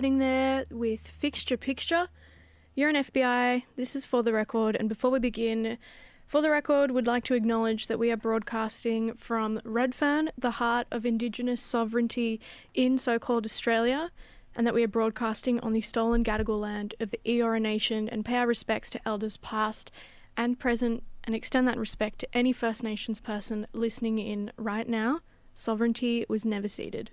Harding there with Fixture Picture. You're an FBI. This is For the Record. And before we begin, For the Record we'd like to acknowledge that we are broadcasting from Redfern, the heart of Indigenous sovereignty in so called Australia, and that we are broadcasting on the stolen Gadigal land of the Eora Nation and pay our respects to elders past and present and extend that respect to any First Nations person listening in right now. Sovereignty was never ceded.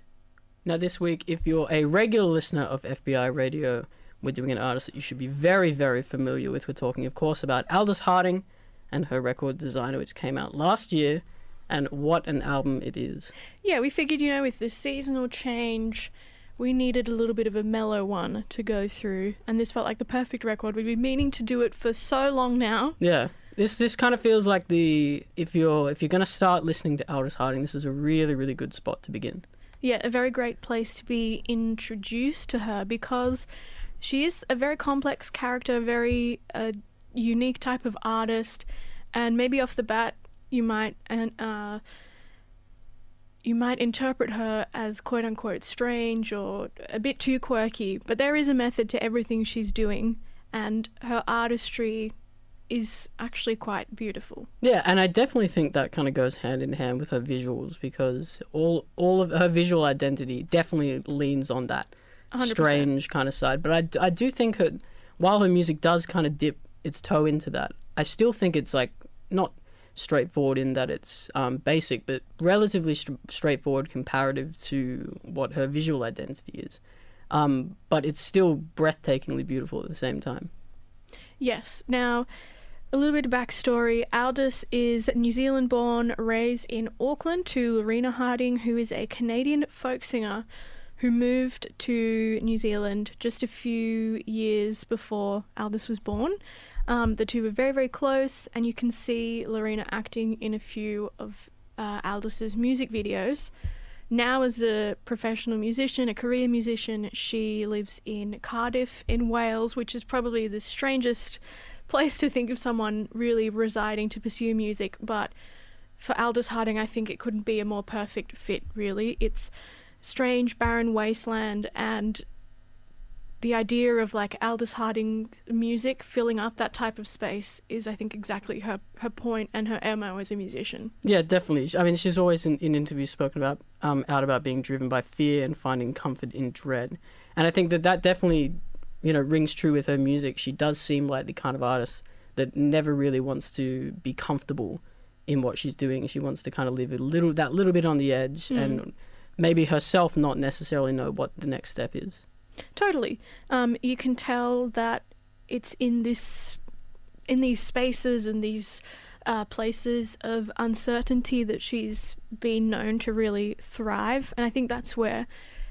Now, this week, if you're a regular listener of FBI Radio, we're doing an artist that you should be very, very familiar with. We're talking, of course, about Aldous Harding and her record designer, which came out last year, and what an album it is. Yeah, we figured, you know, with the seasonal change, we needed a little bit of a mellow one to go through, and this felt like the perfect record. We've been meaning to do it for so long now. Yeah. This this kind of feels like the if you're if you're gonna start listening to Aldous Harding, this is a really really good spot to begin. Yeah, a very great place to be introduced to her because she is a very complex character, very uh, unique type of artist, and maybe off the bat you might and uh, you might interpret her as quote unquote strange or a bit too quirky, but there is a method to everything she's doing, and her artistry is actually quite beautiful. Yeah, and I definitely think that kind of goes hand in hand with her visuals because all all of her visual identity definitely leans on that 100%. strange kind of side. But I, I do think her while her music does kind of dip its toe into that, I still think it's like not straightforward in that it's um, basic, but relatively st- straightforward comparative to what her visual identity is. Um, but it's still breathtakingly beautiful at the same time. Yes. Now, a little bit of backstory. Aldous is New Zealand born, raised in Auckland to Lorina Harding, who is a Canadian folk singer who moved to New Zealand just a few years before Aldous was born. Um, the two were very, very close, and you can see Lorina acting in a few of uh, Aldous's music videos. Now, as a professional musician, a career musician, she lives in Cardiff, in Wales, which is probably the strangest place to think of someone really residing to pursue music. But for Aldous Harding, I think it couldn't be a more perfect fit, really. It's strange, barren wasteland, and the idea of like Aldous Harding music filling up that type of space is, I think, exactly her, her point and her MO as a musician. Yeah, definitely. I mean, she's always in, in interviews spoken about um, out about being driven by fear and finding comfort in dread, and I think that that definitely, you know, rings true with her music. She does seem like the kind of artist that never really wants to be comfortable in what she's doing. She wants to kind of live a little that little bit on the edge, and maybe herself not necessarily know what the next step is. Totally. Um, you can tell that it's in this, in these spaces and these uh, places of uncertainty that she's been known to really thrive, and I think that's where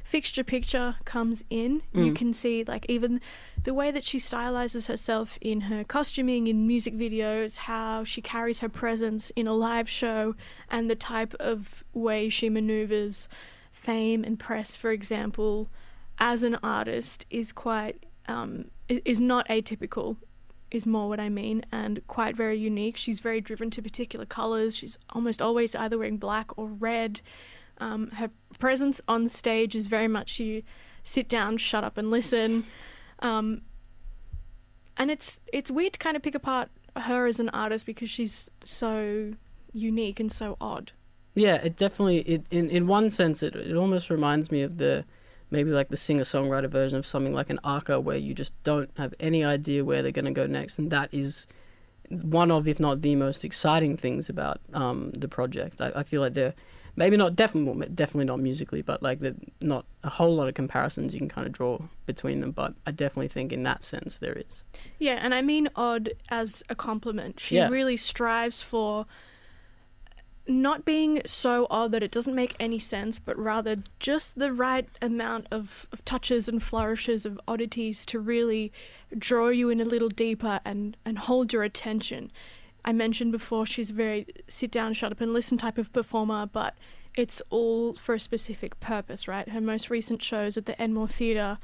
fixture picture comes in. You can see like even the way that she stylizes herself in her costuming in music videos, how she carries her presence in a live show, and the type of way she maneuvers fame and press, for example, as an artist is quite um, is not atypical is more what I mean and quite very unique. She's very driven to particular colors. She's almost always either wearing black or red. Um, her presence on stage is very much you sit down, shut up, and listen. Um, and it's it's weird to kind of pick apart her as an artist because she's so unique and so odd. Yeah, it definitely it in in one sense it it almost reminds me of the maybe like the singer songwriter version of something like an Arca where you just don't have any idea where they're going to go next, and that is one of if not the most exciting things about um, the project. I, I feel like they're maybe not definitely definitely not musically, but like the not a whole lot of comparisons you can kind of draw between them. But I definitely think in that sense there is. Yeah, and I mean odd as a compliment. She Yeah. really strives for not being so odd that it doesn't make any sense, but rather just the right amount of, of touches and flourishes of oddities to really draw you in a little deeper and, and hold your attention. I mentioned before she's a very sit down, shut up, and listen type of performer, but it's all for a specific purpose, right? Her most recent shows at the Enmore Theatre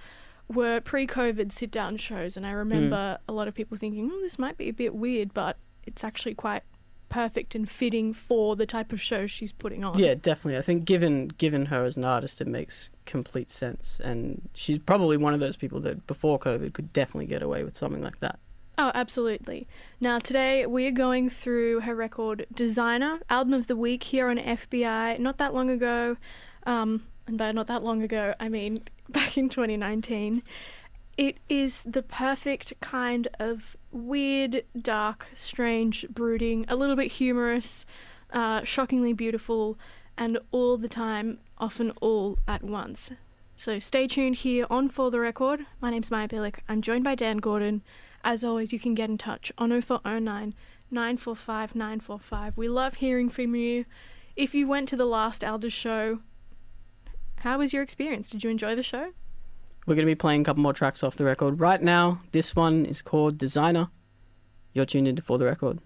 were pre COVID sit down shows, and I remember hmm. a lot of people thinking, oh, this might be a bit weird, but it's actually quite perfect and fitting for the type of show she's putting on. Yeah, definitely. I think given given her as an artist, it makes complete sense, and she's probably one of those people that before COVID could definitely get away with something like that. Oh, absolutely. Now, today we are going through her record Designer, Album of the Week here on FBI. Not that long ago, um, and by not that long ago, I mean back in 2019. It is the perfect kind of weird, dark, strange, brooding, a little bit humorous, uh, shockingly beautiful, and all the time often all at once. So stay tuned here on For the Record. My name's Maya Billick. I'm joined by Dan Gordon. As always, you can get in touch on 0409 945 945. We love hearing from you. If you went to the last Aldous show, how was your experience? Did you enjoy the show? We're going to be playing a couple more tracks off the record right now. This one is called Designer. You're tuned into For the Record.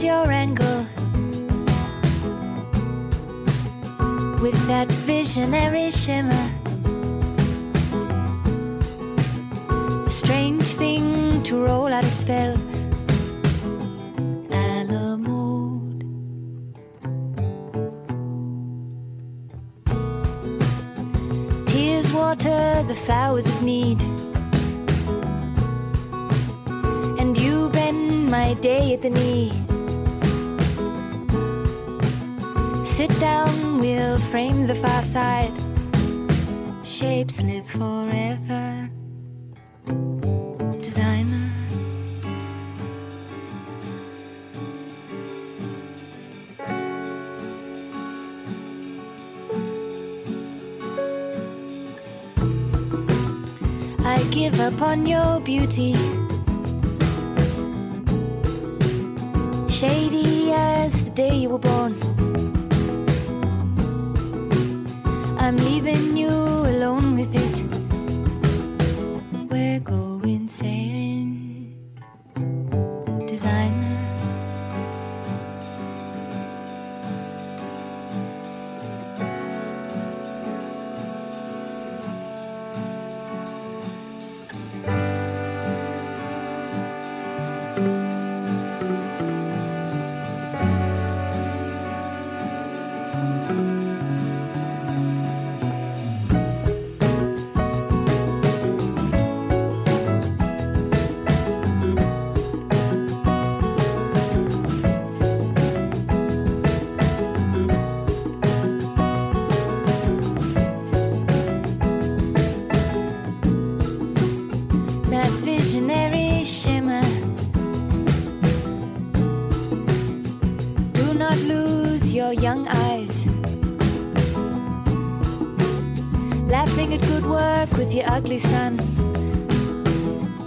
Your angle with that visionary shimmer, a strange thing to roll out a spell. Tears water the flowers of need. and you bend my day at the knee. Sit down, we'll frame the far side. Shapes live forever. Designer. I give up on your beauty. Visionary shimmer. Do not lose your young eyes. Laughing at good work with your ugly son.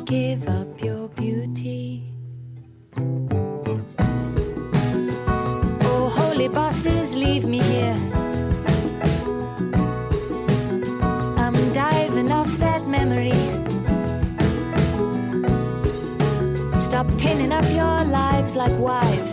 Give up your beauty. Pinning up your lives like wives.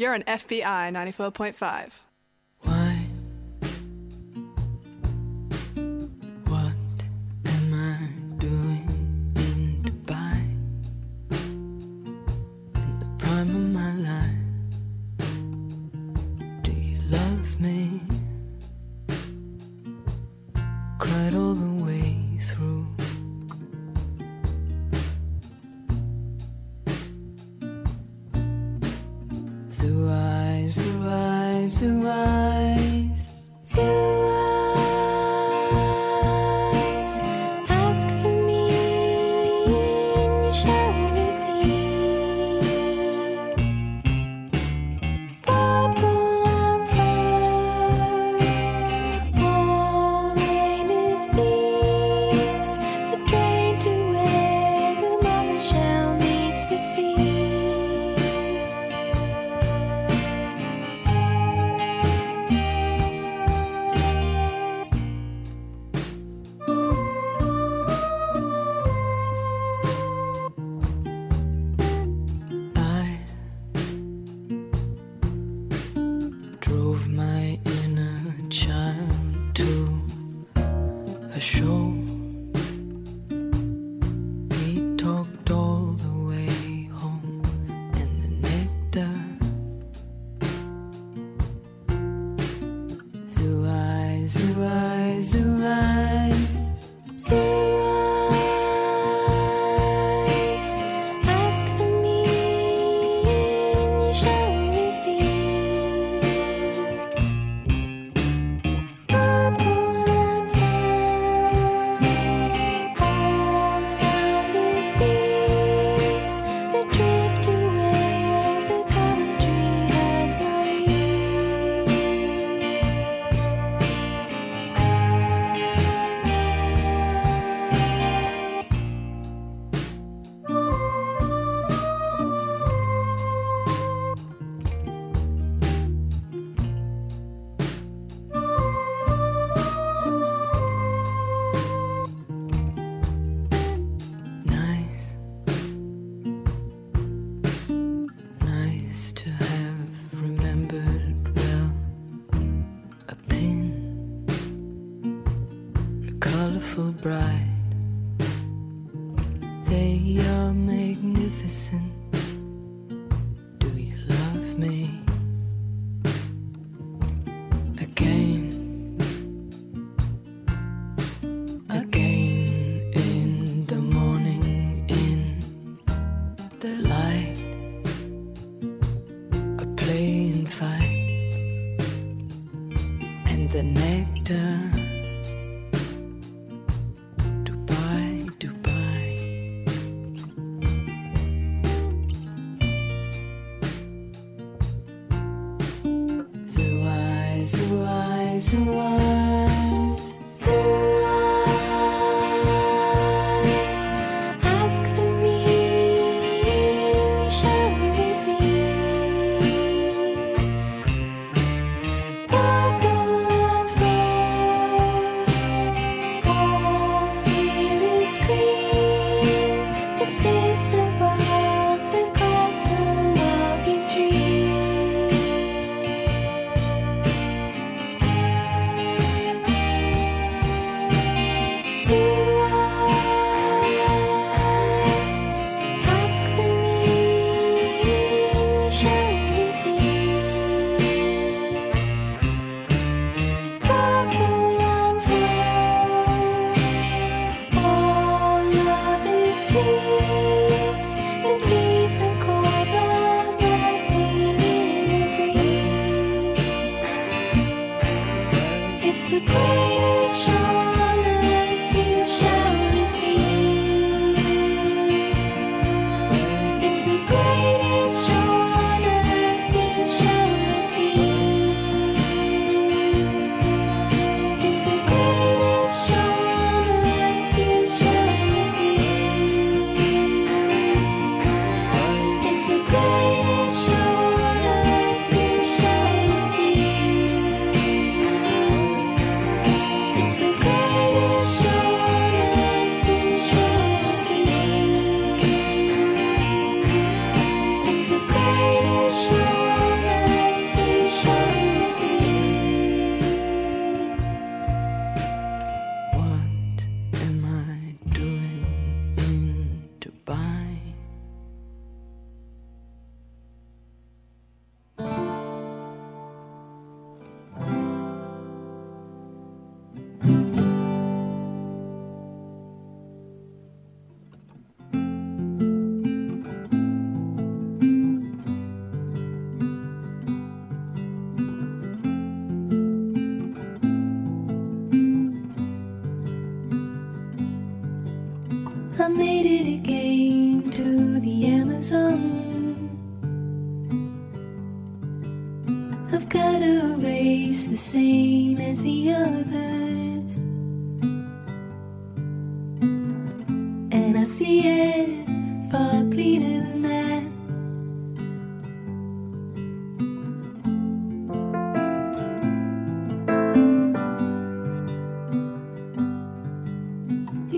You're on FBI 94.5. Zoo eyes, zoo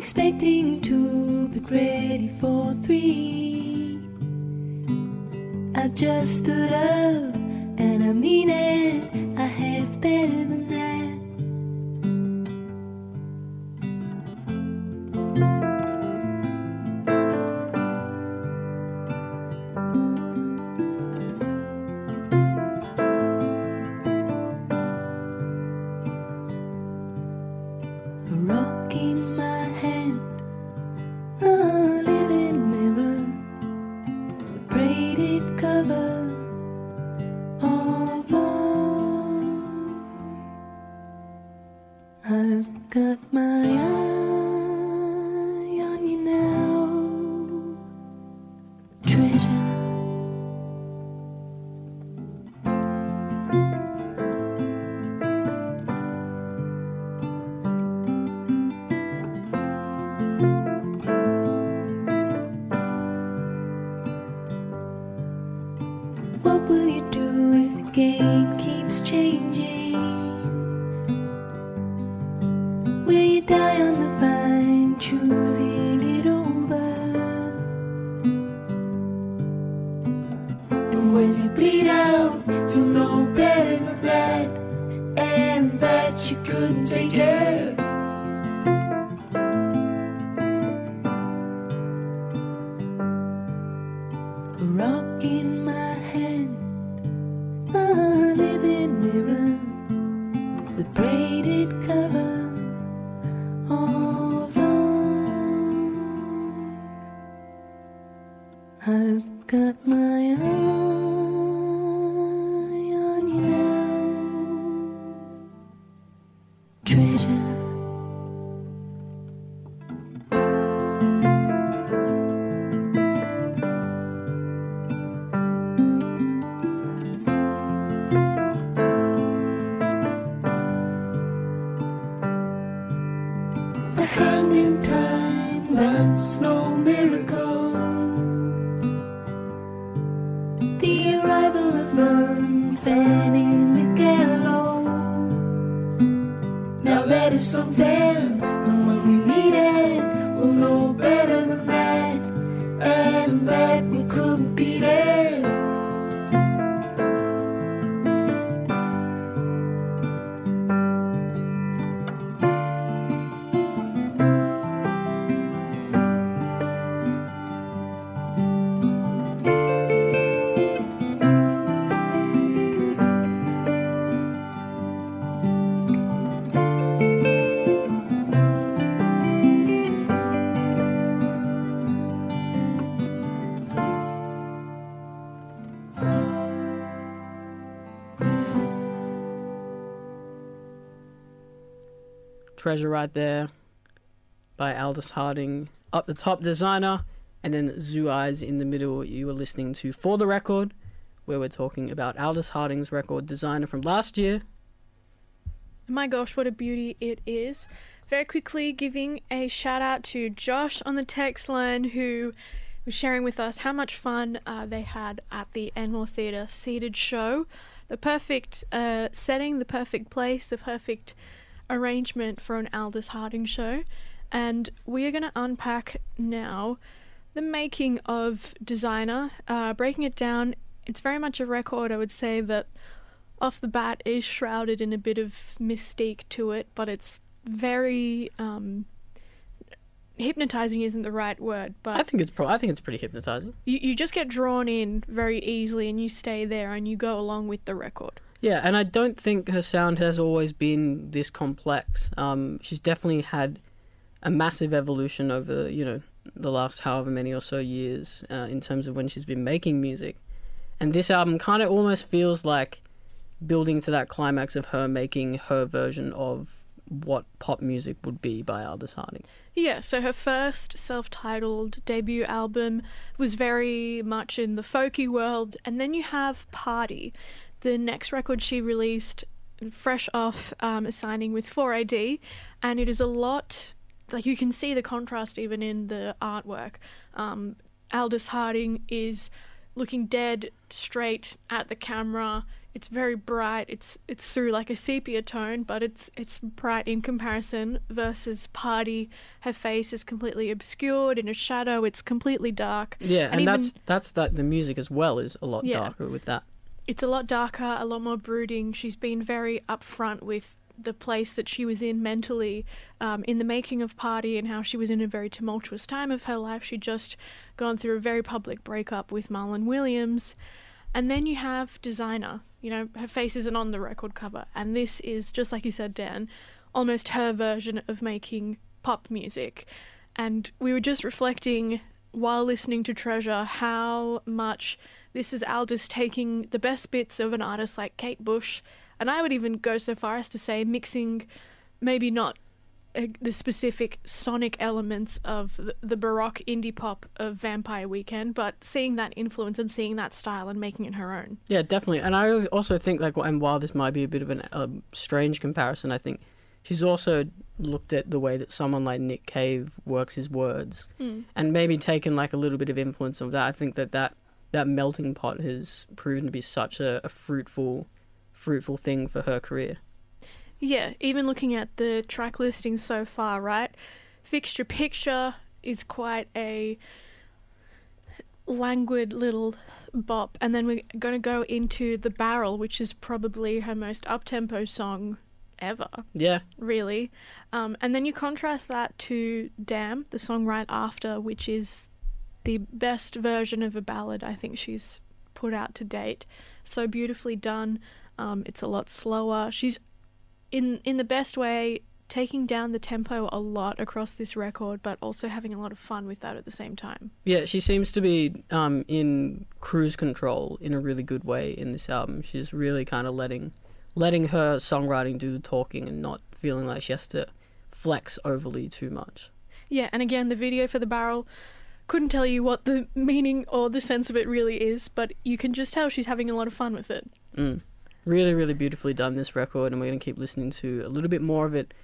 Expecting to be ready for three. I just stood up and I mean it. I have better than my eye Treasure right there by Aldous Harding. Up the top, Designer, and then Zoo Eyes in the middle. You were listening to For the Record, where we're talking about Aldous Harding's record Designer from last year. My gosh, what a beauty it is. Very quickly, giving a shout out to Josh on the text line who was sharing with us how much fun uh, they had at the Enmore Theatre seated show. The perfect uh, setting, the perfect place, the perfect arrangement for an Aldous Harding show. And we are going to unpack now the making of Designer, uh, breaking it down. It's very much a record, I would say, that off the bat is shrouded in a bit of mystique to it, but it's very um, hypnotizing isn't the right word, but I think it's pro- I think it's pretty hypnotizing. you, you just get drawn in very easily and you stay there and you go along with the record. Yeah, and I don't think her sound has always been this complex. Um, she's definitely had a massive evolution over, you know, the last however many or so years uh, in terms of when she's been making music. And this album kind of almost feels like building to that climax of her making her version of what pop music would be by Aldous Harding. Yeah, so her first self titled debut album was very much in the folky world, and then you have Party, the next record she released, fresh off um, signing with 4AD, and it is a lot like you can see the contrast even in the artwork. Um, Aldous Harding is looking dead straight at the camera. It's very bright. It's it's through like a sepia tone, but it's it's bright in comparison. Versus Party, her face is completely obscured in a shadow. It's completely dark. Yeah, and, even- that's that's that the music as well is a lot Yeah. darker with that. It's a lot darker, a lot more brooding. She's been very upfront with the place that she was in mentally um, in the making of Party and how she was in a very tumultuous time of her life. She'd just gone through a very public breakup with Marlon Williams. And then you have Designer. You know, her face isn't on the record cover. And this is, just like you said, Dan, almost her version of making pop music. And we were just reflecting while listening to Treasure how much this is Aldous taking the best bits of an artist like Kate Bush, and I would even go so far as to say mixing maybe not uh, the specific sonic elements of the, the baroque indie pop of Vampire Weekend, but seeing that influence and seeing that style and making it her own. Yeah, definitely. And I also think like, and while this might be a bit of an, a strange comparison, I think she's also looked at the way that someone like Nick Cave works his words, and maybe taken like a little bit of influence of that. I think that that that melting pot has proven to be such a, a fruitful, fruitful thing for her career. Yeah, even looking at the track listings so far, right? Fixture Picture is quite a languid little bop, and then we're going to go into The Barrel, which is probably her most up tempo song ever, Yeah, really. Um, and then you contrast that to Damn, the song right after, which is the best version of a ballad I think she's put out to date. So beautifully done. Um, it's a lot slower. She's in in the best way taking down the tempo a lot across this record, but also having a lot of fun with that at the same time. yeah. She seems to be um, in cruise control in a really good way in this album. She's really kind of letting letting her songwriting do the talking and not feeling like she has to flex overly too much. Yeah, and again, the video for the barrel couldn't tell you what the meaning or the sense of it really is, but you can just tell she's having a lot of fun with it. Mm. Really, really beautifully done this record, and we're going to keep listening to a little bit more of it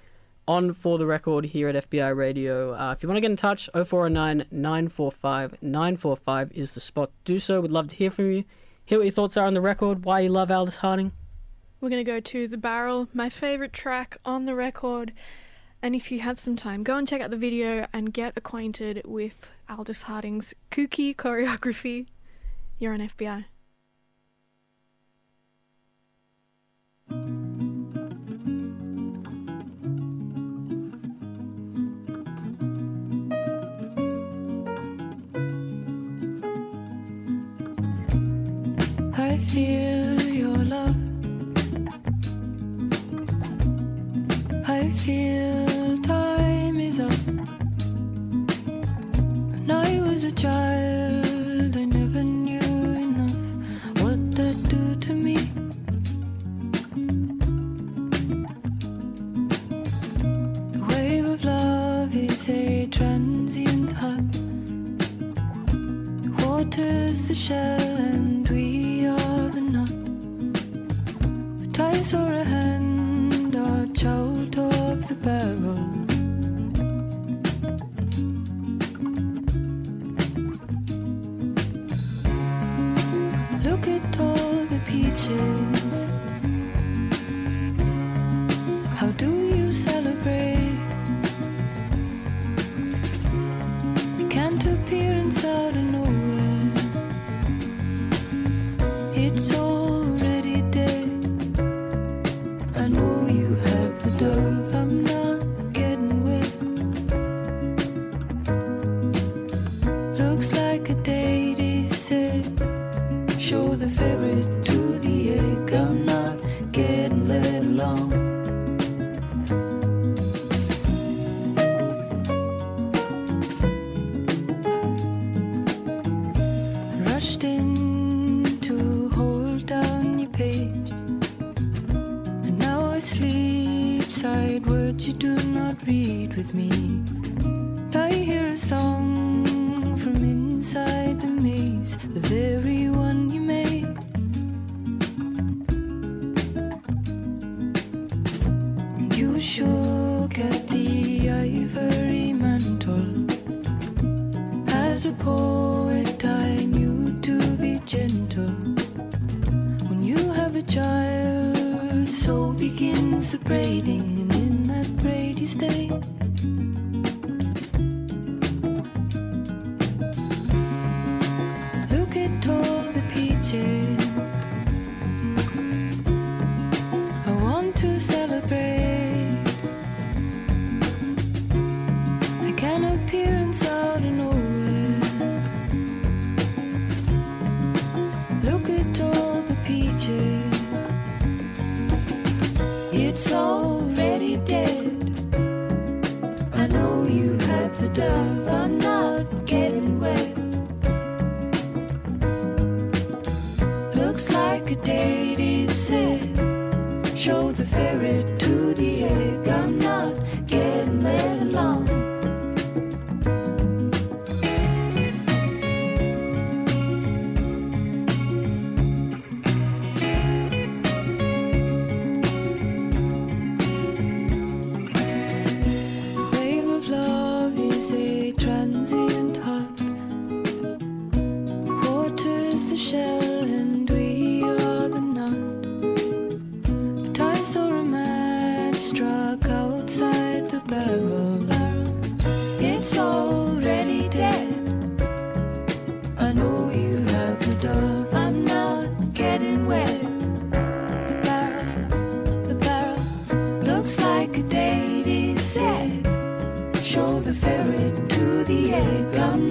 on For the Record here at FBI Radio. Uh, if you want to get in touch, 0409 945 945 is the spot to do so. We'd love to hear from you. Hear what your thoughts are on the record, why you love Aldous Harding. We're going to go to The Barrel, my favourite track on the record. And if you have some time, go and check out the video and get acquainted with Aldous Harding's kooky choreography. You're on FBI. I feel water's read words you do not read with me. I hear a song from inside the maze, the very one you made. You shook at the ivory mantle. As a poet, I knew to be gentle. When you have a child, so begins the braiding stay. barrel. It's already dead. I know you have the dove. I'm not getting wet. The barrel, the barrel looks like a date set. Show the ferret to the egg. I'm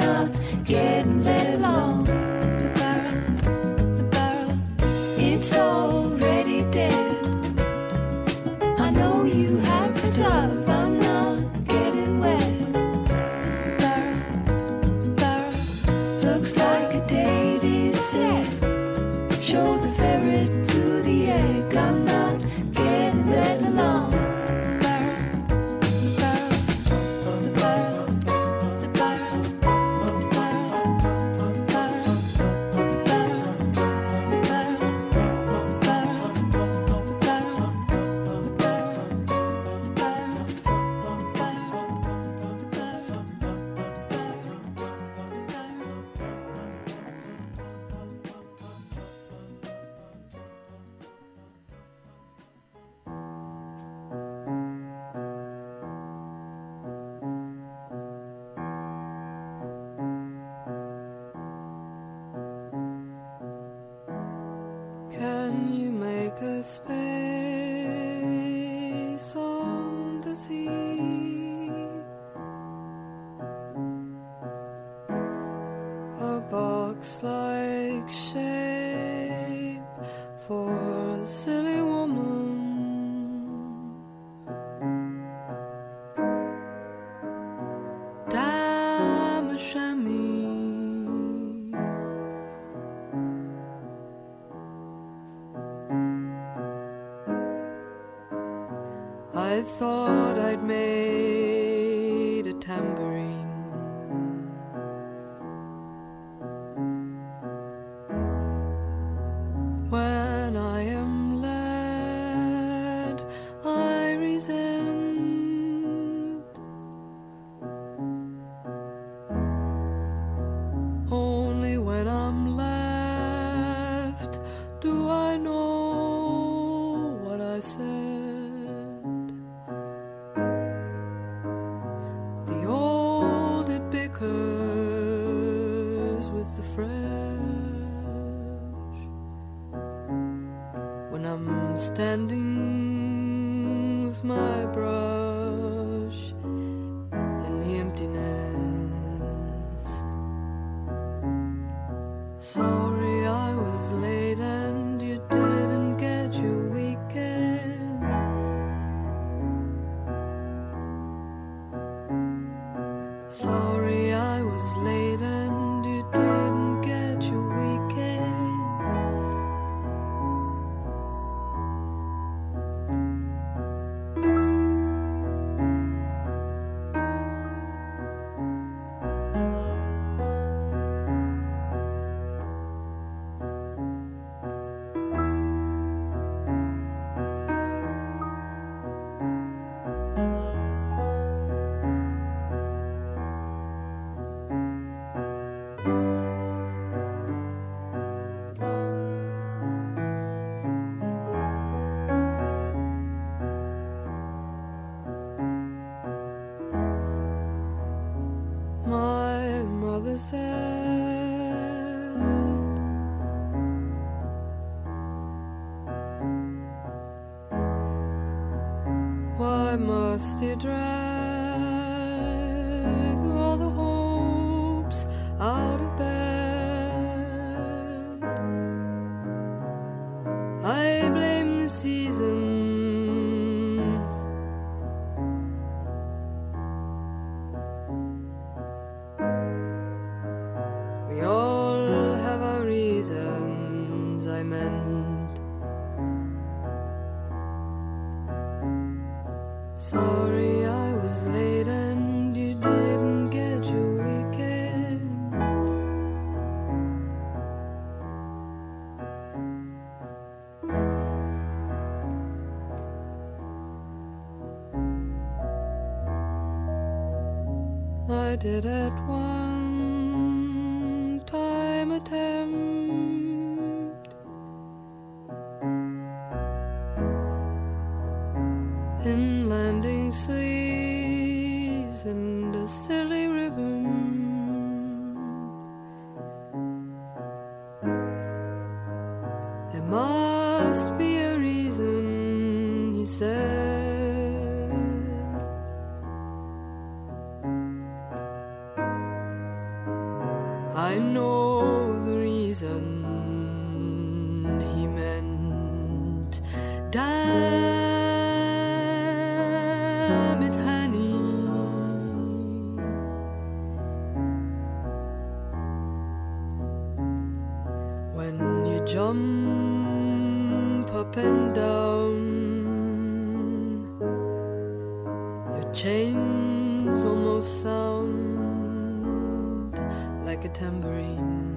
thought I'd made. desire. I did it once. jump up and down. Your chains almost sound like a tambourine.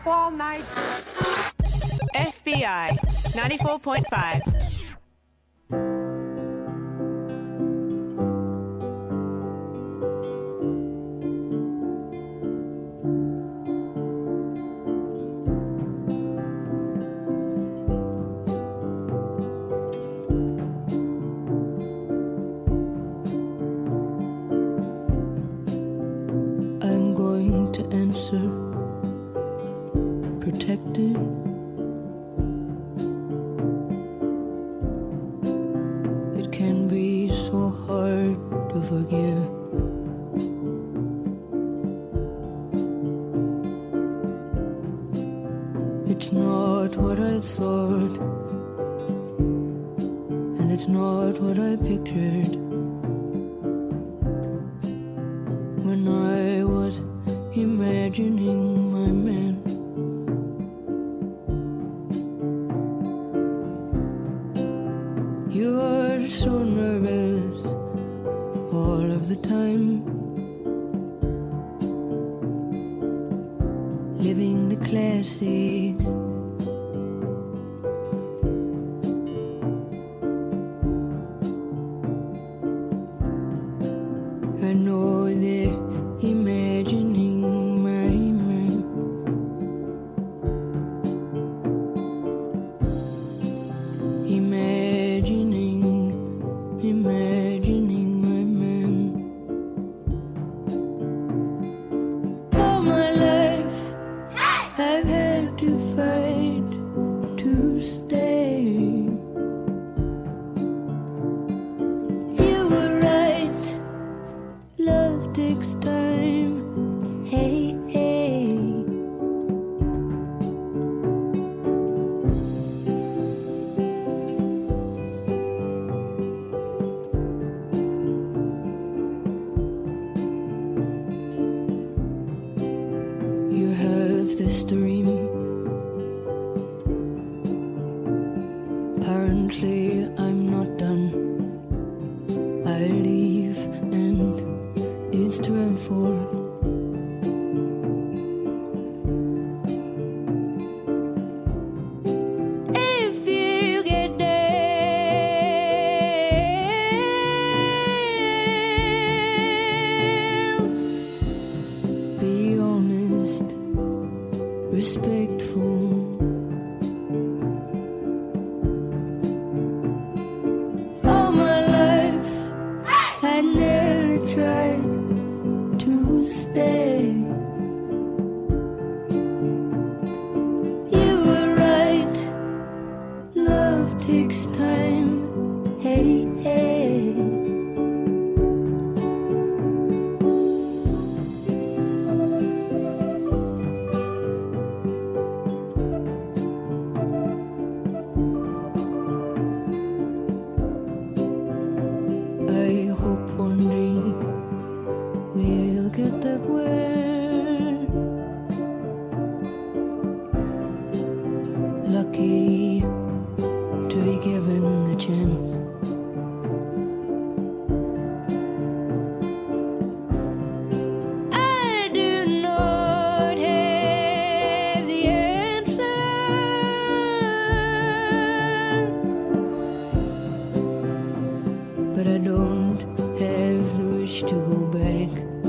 up all night. FBI 94.5. but I don't have the wish to go back.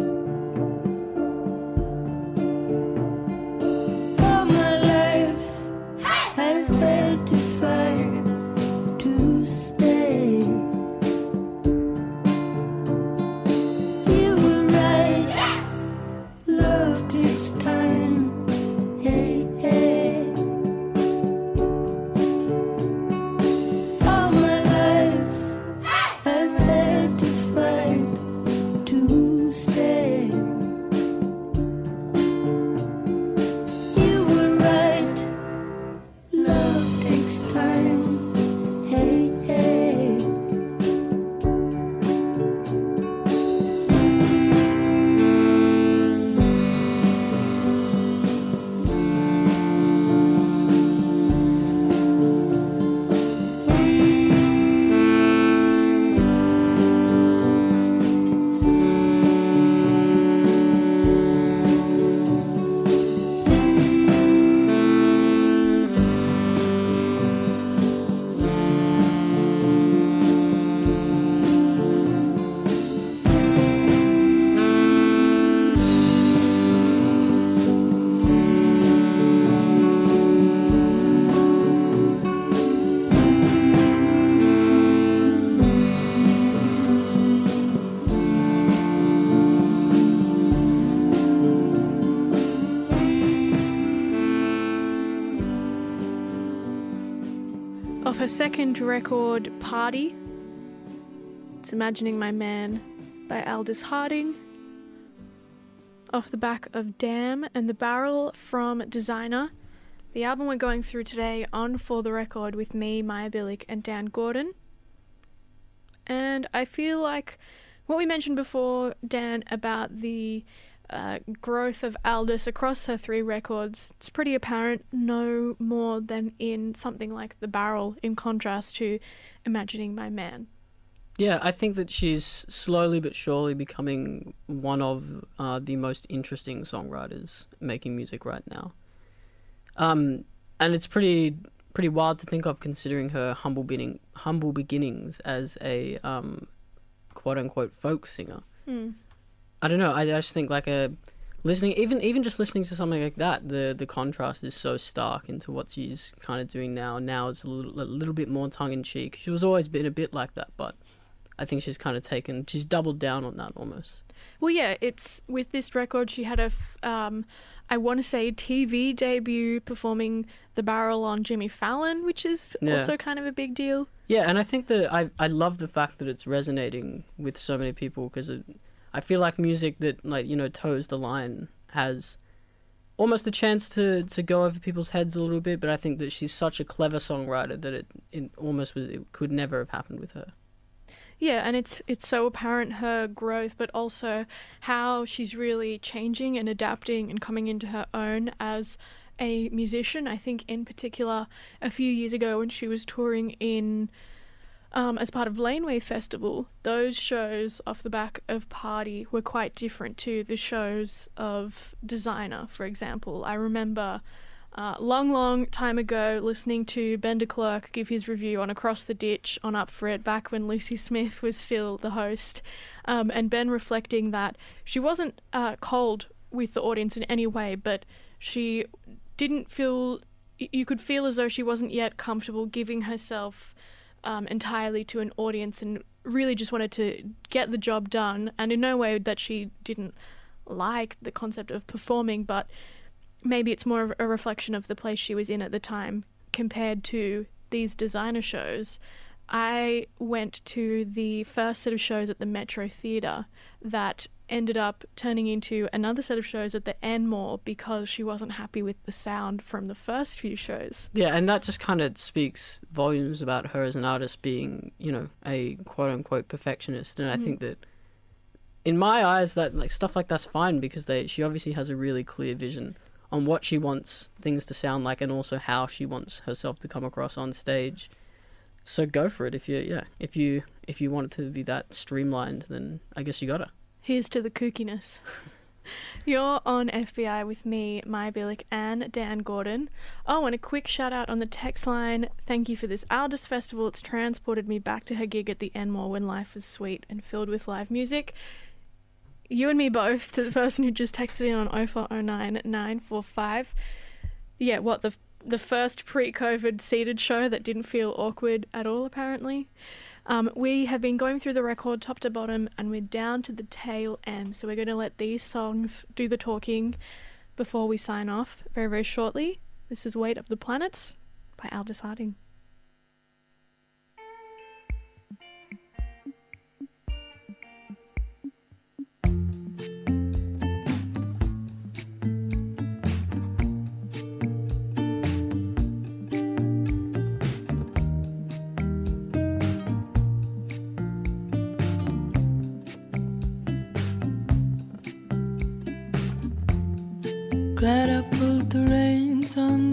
Second record, Party, it's Imagining My Man by Aldous Harding. Off the back of Damn and The Barrel from Designer, the album we're going through today on For the Record with me, Maya Billick, and Dan Gordon. And I feel like what we mentioned before, Dan, about the uh, growth of Aldous across her three records, it's pretty apparent no more than in something like The Barrel, in contrast to Imagining My Man. Yeah, I think that she's slowly but surely becoming one of uh, the most interesting songwriters making music right now. Um, and it's pretty pretty wild to think of considering her humble beginning humble beginnings as a um, quote unquote folk singer. I don't know. I just think like a listening, even even just listening to something like that, the the contrast is so stark into what she's kind of doing now. Now it's a little a little bit more tongue in cheek. She was always been a bit like that, but I think she's kind of taken, she's doubled down on that almost. Well, yeah, it's with this record. She had a, f- um, I want to say, TV debut performing the barrel on Jimmy Fallon, which is Yeah. also kind of a big deal. Yeah, and I think that I I love the fact that it's resonating with so many people because I feel like music that like you know toes the line has almost a chance to to go over people's heads a little bit. But I think that she's such a clever songwriter that it it almost was it could never have happened with her. Yeah, and it's it's so apparent her growth, but also how she's really changing and adapting and coming into her own as a musician. I think in particular a few years ago when she was touring in um, as part of Laneway Festival, those shows off the back of Party were quite different to the shows of Designer, for example. I remember uh, long, long time ago listening to Ben de Klerk give his review on Across the Ditch on Up For It back when Lucy Smith was still the host, um, and Ben reflecting that she wasn't uh, cold with the audience in any way, but she didn't feel. You could feel as though she wasn't yet comfortable giving herself um, entirely to an audience and really just wanted to get the job done. And in no way that she didn't like the concept of performing, but maybe it's more of a reflection of the place she was in at the time compared to these designer shows. I went to the first set of shows at the Metro Theatre that ended up turning into another set of shows at the Enmore because she wasn't happy with the sound from the first few shows. Yeah, and that just kind of speaks volumes about her as an artist being, you know, a quote unquote perfectionist. And I mm-hmm. think that, in my eyes, that like stuff like that's fine because they she obviously has a really clear vision on what she wants things to sound like and also how she wants herself to come across on stage. So go for it if you yeah if you if you want it to be that streamlined, then I guess you gotta. Here's to the kookiness. You're on FBI with me, Maya Billick, and Dan Gordon. Oh, and a quick shout out on the text line. Thank you for this Aldous Festival. It's transported me back to her gig at the Enmore when life was sweet and filled with live music. You and me both, to the person who just texted in on 0409 945. Yeah, what, the, the first pre COVID seated show that didn't feel awkward at all, apparently? Um, we have been going through the record top to bottom and we're down to the tail end. So we're going to let these songs do the talking before we sign off very, very shortly. This is Weight of the Planets by Aldous Harding. Glad I pulled the reins on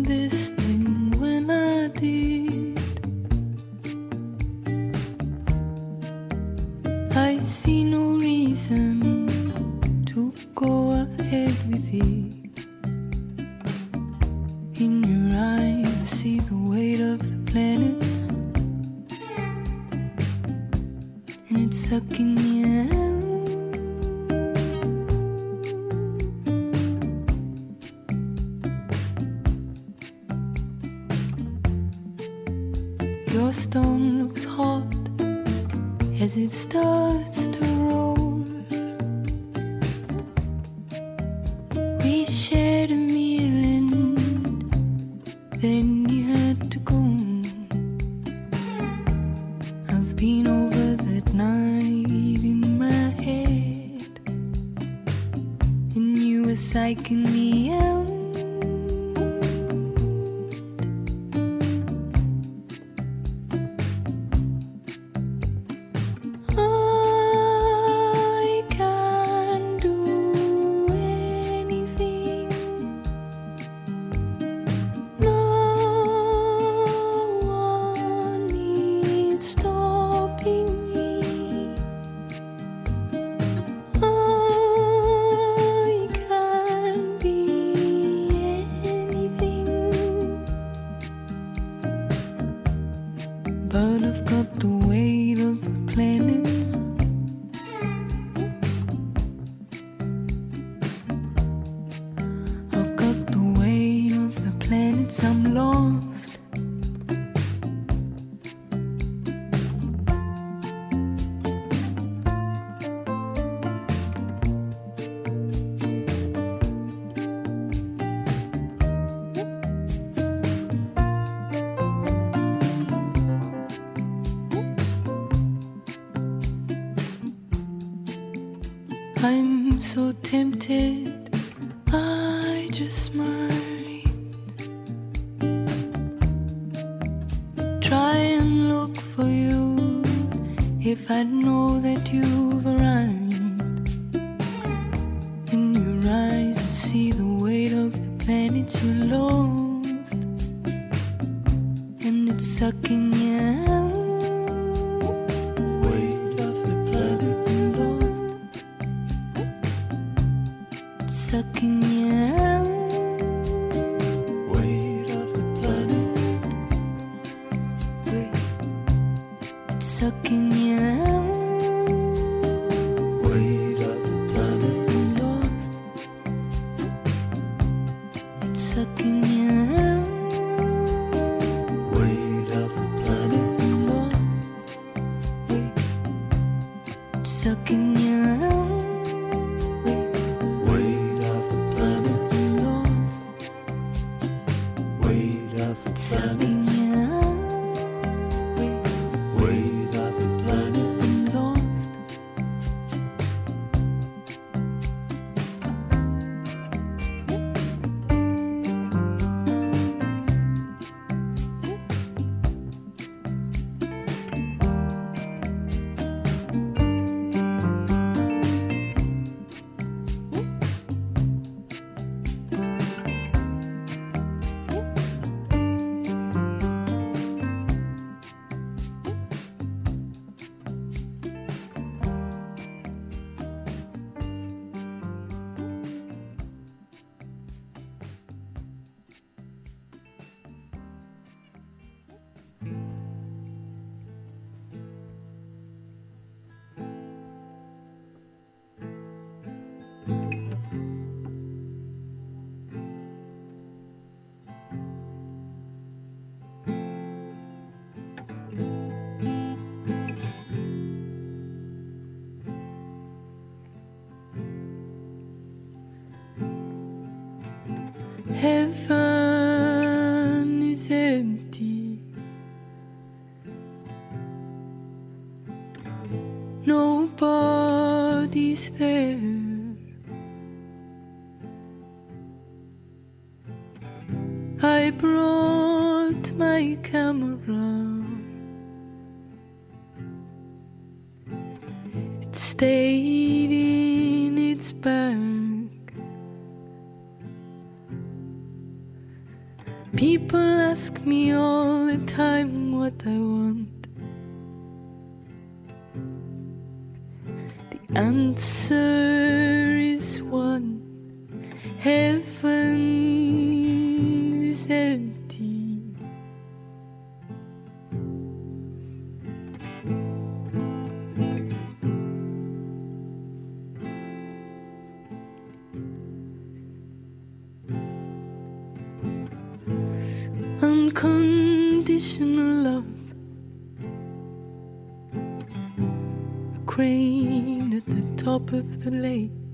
of the lake.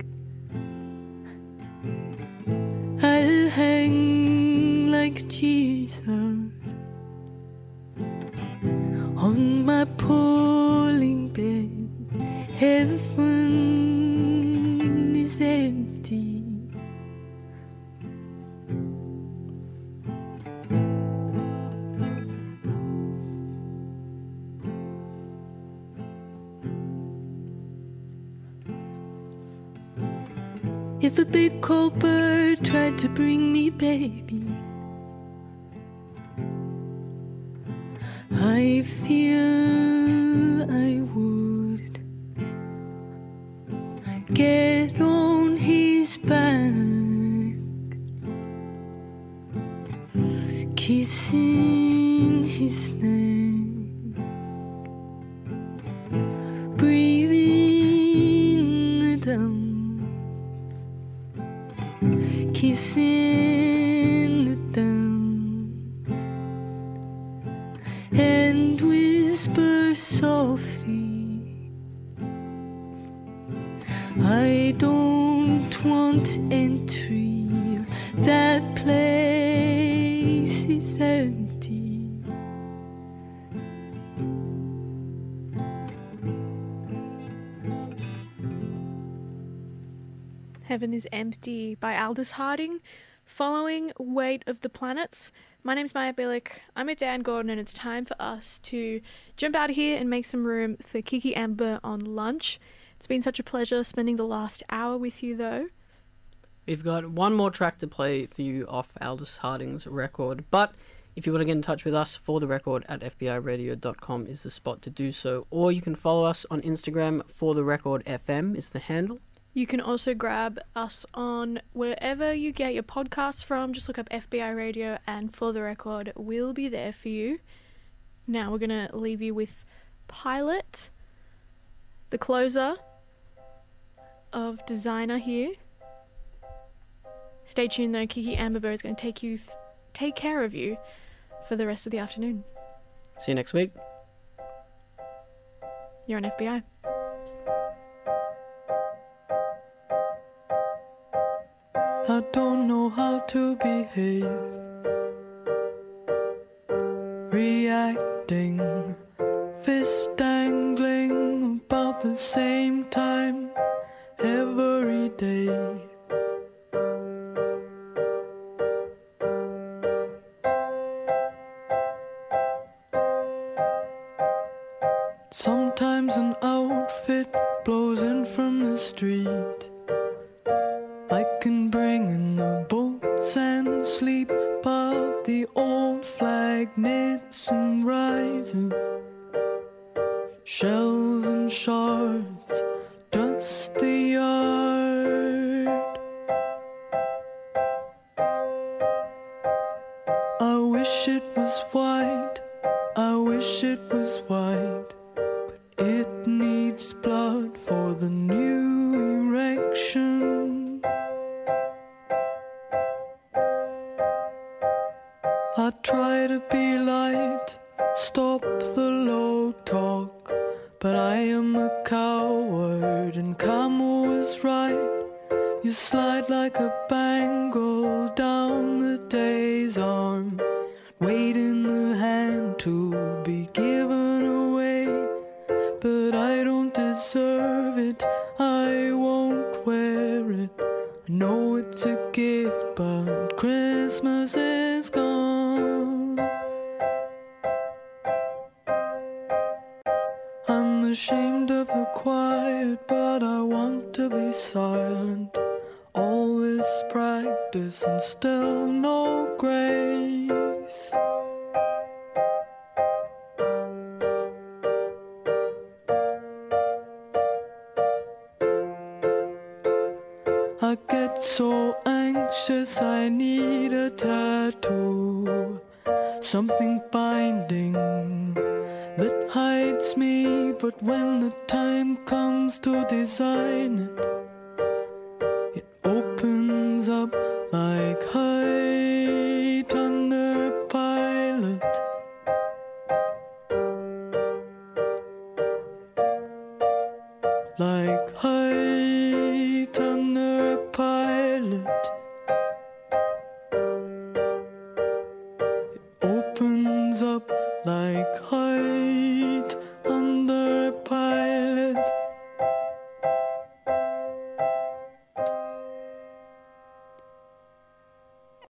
Is Empty by Aldous Harding, following Weight of the Planets. My name's Maya Billick. I'm at Dan Gordon, and it's time for us to jump out of here and make some room for Kiki Amber on lunch. It's been such a pleasure spending the last hour with you, though. We've got one more track to play for you off Aldous Harding's record, but if you want to get in touch with us for the record at fbiradio.com is the spot to do so, or you can follow us on Instagram for the record FM is the handle. You can also grab us on wherever you get your podcasts from. Just look up FBI Radio, and for the record, we'll be there for you. Now we're gonna leave you with Pilot, the closer of Designer here. Stay tuned though, Kiki Amberber is going to take you, th- take care of you for the rest of the afternoon. See you next week. You're on FBI. To behave. Reacting, needs blood for the new